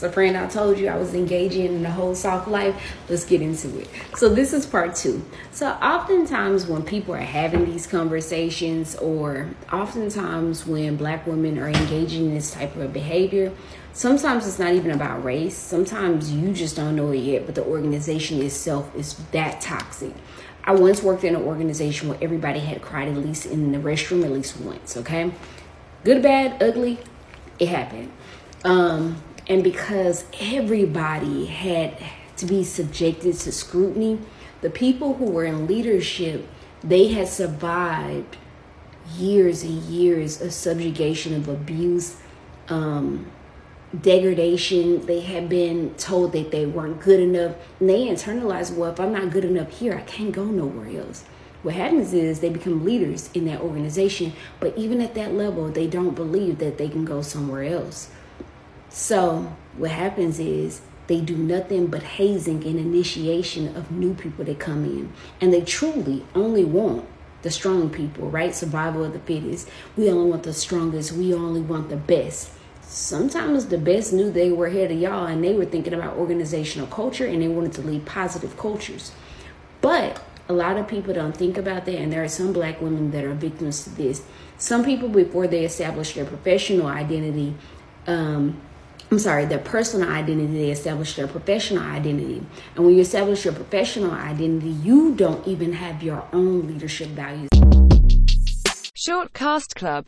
So, friend, I told you I was engaging in the whole soft life. Let's get into it. So, this is part two. So, oftentimes when people are having these conversations, or oftentimes when black women are engaging in this type of behavior, sometimes it's not even about race. Sometimes you just don't know it yet, but the organization itself is that toxic. I once worked in an organization where everybody had cried at least in the restroom at least once, okay? Good, bad, ugly, it happened. Um, and because everybody had to be subjected to scrutiny, the people who were in leadership, they had survived years and years of subjugation of abuse, um, degradation. They had been told that they weren't good enough. And they internalized, well, if I'm not good enough here, I can't go nowhere else. What happens is they become leaders in that organization, but even at that level, they don't believe that they can go somewhere else. So, what happens is they do nothing but hazing and initiation of new people that come in. And they truly only want the strong people, right? Survival of the fittest. We only want the strongest. We only want the best sometimes the best knew they were ahead of y'all and they were thinking about organizational culture and they wanted to lead positive cultures. But a lot of people don't think about that, and there are some black women that are victims to this. Some people, before they establish their professional identity, um, I'm sorry, their personal identity, they establish their professional identity. And when you establish your professional identity, you don't even have your own leadership values. Short Cast Club